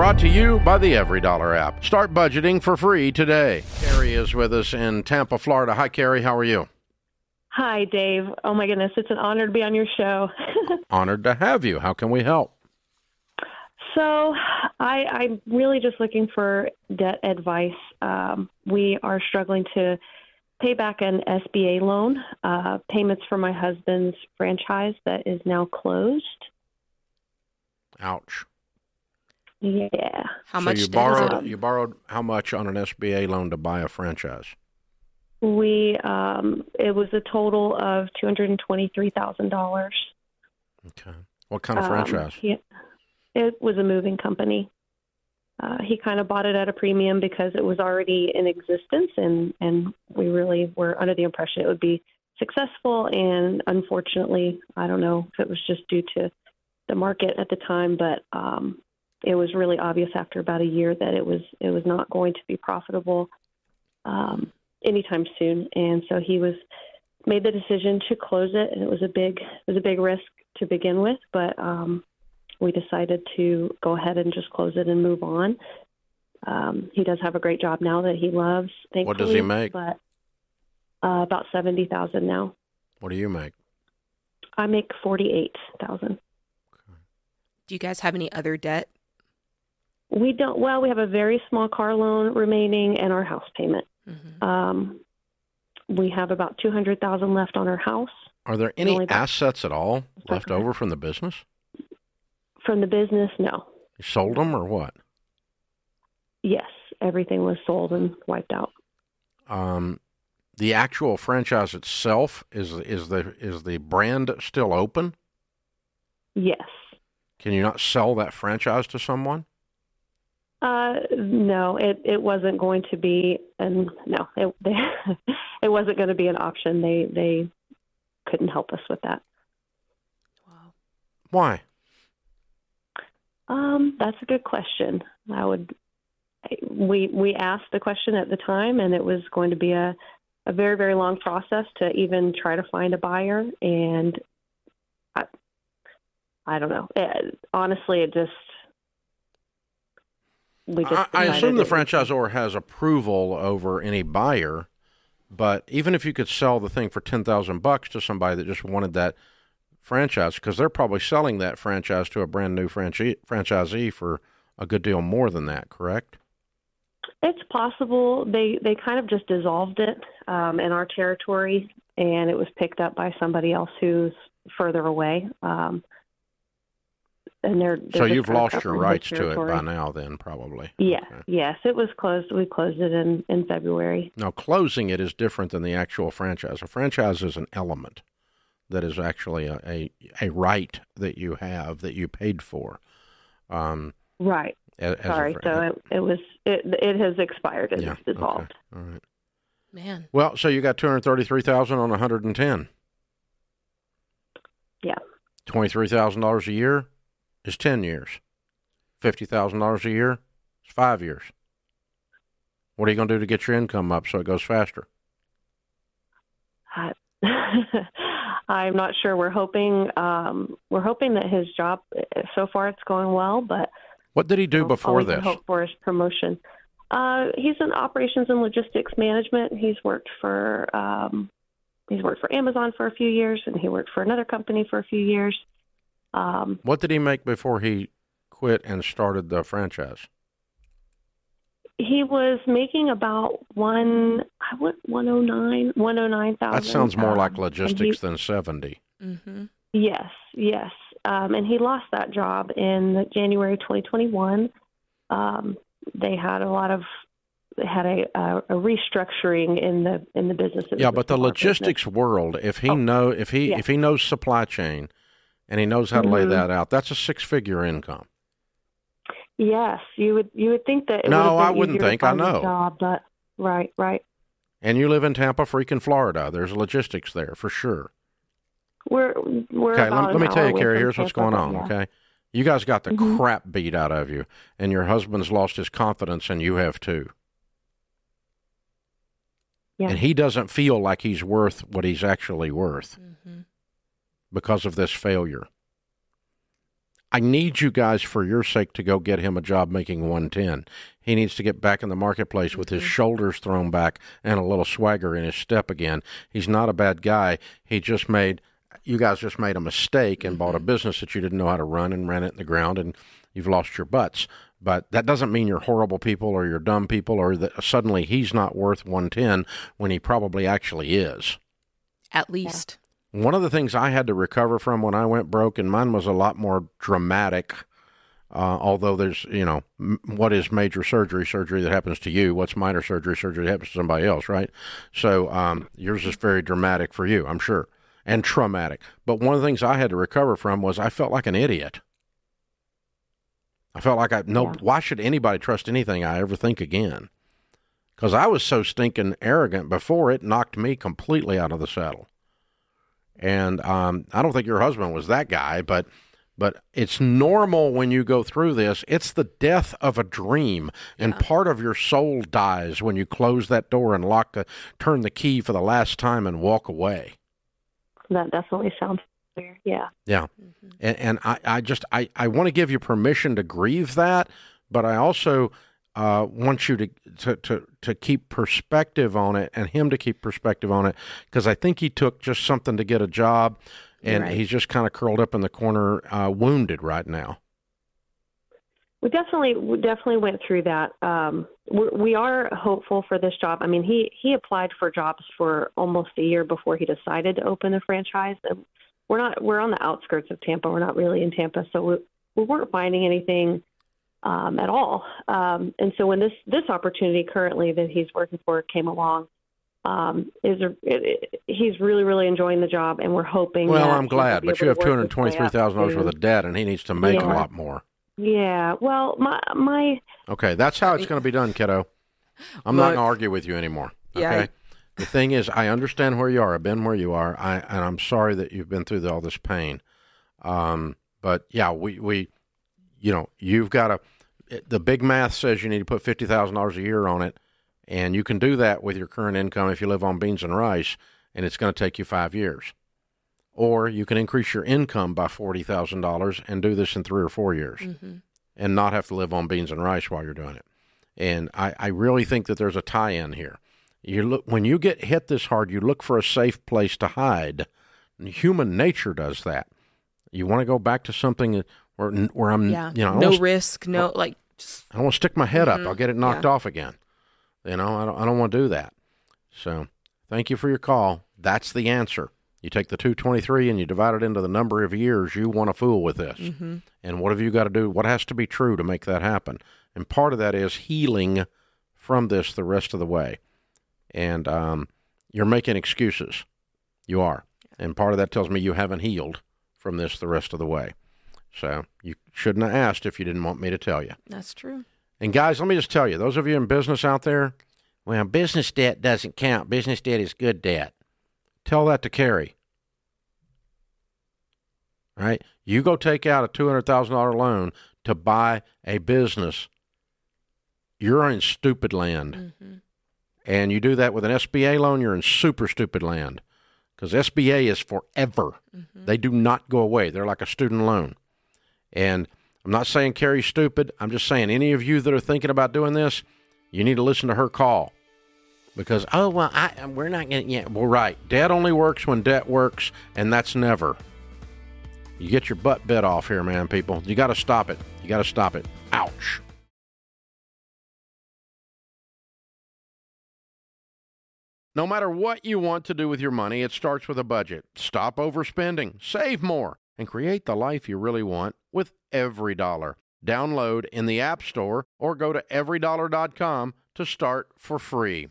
brought to you by the EveryDollar app. Start budgeting for free today. Carrie is with us in Tampa, Florida. Hi, Carrie. How are you? Hi, Dave. Oh my goodness, it's an honor to be on your show. Honored to have you. How can we help? so, I, I'm really just looking for debt advice. Um, we are struggling to pay back an SBA loan, uh, payments for my husband's franchise that is now closed. Ouch. Yeah. How so much you debt borrowed is it? you borrowed how much on an SBA loan to buy a franchise? We um, it was a total of two hundred and twenty three thousand dollars. Okay. What kind of franchise? Um, it was a moving company. Uh, he kind of bought it at a premium because it was already in existence, and and we really were under the impression it would be successful. And unfortunately, I don't know if it was just due to the market at the time, but um, it was really obvious after about a year that it was it was not going to be profitable um, anytime soon. And so he was made the decision to close it, and it was a big it was a big risk to begin with, but um, we decided to go ahead and just close it and move on. Um, he does have a great job now that he loves. Thankfully, What does he make? But uh, about seventy thousand now. What do you make? I make forty eight thousand. Do you guys have any other debt? We don't. Well, we have a very small car loan remaining and our house payment. Mhm. Um, we have about two hundred thousand left on our house Are there any assets at all left Okay. over from the business? from the business. No. You sold them or what? Yes, everything was sold and wiped out. Um, the actual franchise itself is is the is the brand still open? Yes. Can you not sell that franchise to someone? Uh, no, it it wasn't going to be, and no, it they, it wasn't going to be an option. They they couldn't help us with that. Wow. Why? Um, that's a good question. I would. We we asked the question at the time, and it was going to be a a very very long process to even try to find a buyer. And I I don't know. It, honestly, it just we just. I, I assume the franchisor has approval over any buyer, but even if you could sell the thing for ten thousand bucks to somebody that just wanted that franchise, because they're probably selling that franchise to a brand new franchi- franchisee for a good deal more than that, correct? It's possible they they kind of just dissolved it um, in our territory, and it was picked up by somebody else who's further away. Um, and they're, they're so you've lost your rights to it by now, then probably. Yeah, Okay. yes, it was closed. We closed it in in February. Now, closing it is different than the actual franchise. A franchise is an element that is actually a, a, a right that you have that you paid for. Um, Right. a- as Sorry. fr- So it, it was it it has expired. It's yeah, dissolved. okay, all right. Man. Well, so you got two hundred thirty-three thousand on one hundred and ten. Yeah. Twenty-three thousand dollars a year is ten years. Fifty thousand dollars a year is five years. What are you going to do to get your income up so it goes faster? I- I'm not sure. We're hoping um, we're hoping that his job so far it's going well, but What did he do before this? Hope for is promotion. Uh, he's in operations and logistics management. He's worked for um, he's worked for Amazon for a few years, and he worked for another company for a few years. Um, What did he make before he quit and started the franchise? he was making about one I went one oh nine one oh nine thousand. That sounds more like um, and he- logistics than seventy. Mm-hmm. Yes, yes. Um, and he lost that job in January 2021. Um, they had a lot of they had a, a, a restructuring in the in the business. Yeah, a but the smaller business. logistics world, if he Oh, know if he yeah. if he knows supply chain and he knows how to lay Mhm. that out, that's a six figure income. Yes, you would you would think that. It No, would have been I wouldn't think. I know. Job, but right, right. And you live in Tampa, freaking Florida. There's logistics there for sure. We're we're Okay, about let, let me tell you, away Carrie. Here's what's going on. yeah. Okay, you guys got the Mhm. crap beat out of you, and your husband's lost his confidence, and you have too. Yeah. And he doesn't feel like he's worth what he's actually worth Mm-hmm. Because of this failure. I need you guys for your sake to go get him a job making 110. He needs to get back in the marketplace with his mm-hmm. shoulders thrown back and a little swagger in his step again. He's not a bad guy. He just made you guys just made a mistake and bought a mm-hmm. business that you didn't know how to run and ran it in the ground and you've lost your butts. But that doesn't mean you're horrible people or you're dumb people or that suddenly he's not worth 110 when he probably actually is. At least. One of the things I had to recover from when I went broke, and mine was a lot more dramatic. Uh, although there's, you know, m- what is major surgery? Surgery that happens to you. What's minor surgery? Surgery that happens to somebody else, right? So um, yours is very dramatic for you, I'm sure, and traumatic. But one of the things I had to recover from was I felt like an idiot. I felt like I no. Yeah. Why should anybody trust anything I ever think again? Because I was so stinking arrogant before it knocked me completely out of the saddle. And um, I don't think your husband was that guy, but but it's normal when you go through this. It's the death of a dream, and part of your soul dies when you close that door and lock the turn the key for the last time and walk away. That definitely sounds fair. Yeah. Yeah. And, and I, I just I, I want to give you permission to grieve that, but I also uh, want you to, to to to keep perspective on it and him to keep perspective on it because I think he took just something to get a job, and Right. he's just kind of curled up in the corner, uh, wounded right now. We definitely we definitely went through that. Um, we're, we are hopeful for this job. I mean, he he applied for jobs for almost a year before he decided to open the franchise. And we're not we're on the outskirts of Tampa. We're not really in Tampa, so we we weren't finding anything um, at all. Um, and so when this this opportunity currently that he's working for came along, um, is a, it, it, he's really really enjoying the job, and we're hoping. Well, that I'm glad, but you have to two work hundred his way twenty three up thousand dollars worth of debt, and he needs to make a lot more. Yeah. Well, my my Okay, that's how it's going to be done, kiddo. I'm not going to argue with you anymore. Okay. Yeah. The thing is, I understand where you are. I've been where you are. I and I'm sorry that you've been through all this pain. Um, but yeah, we we, you know, you've got to. The big math says you need to put fifty thousand dollars a year on it, and you can do that with your current income if you live on beans and rice, and it's going to take you five years. Or you can increase your income by forty thousand dollars and do this in three or four years Mm-hmm. and not have to live on beans and rice while you're doing it. And I, I really think that there's a tie-in here. You look when you get hit this hard, you look for a safe place to hide. And human nature does that. You want to go back to something where where I'm, Yeah. you know, no risk. No, like, just, I don't want to stick my head up. Mhm. I'll get it knocked Yeah. off again. You know, I don't, I don't want to do that. So, thank you for your call. That's the answer. You take the 223 and you divide it into the number of years you want to fool with this. mm-hmm. And what have you got to do? What has to be true to make that happen? And part of that is healing from this the rest of the way. And um, you're making excuses. You are. And part of that tells me you haven't healed from this the rest of the way. So you shouldn't have asked if you didn't want me to tell you. that's true. And guys, let me just tell you, those of you in business out there, well, business debt doesn't count. Business debt is good debt. Tell that to Carrie. All right? You go take out a $200,000 loan to buy a business. You're in stupid land. Mm-hmm. And you do that with an SBA loan, you're in super stupid land. Because SBA is forever. Mm-hmm. They do not go away. They're like a student loan. And I'm not saying Carrie's stupid. I'm just saying any of you that are thinking about doing this, you need to listen to her call. Because oh well, I we're not going to. Yeah, well, right. Debt only works when debt works, and that's never. You get your butt bit off here, man. People, you got to stop it. You got to stop it. Ouch. No matter what you want to do with your money, it starts with a budget. Stop overspending, save more, and create the life you really want with EveryDollar. Download in the App Store or go to everydollar.com to start for free.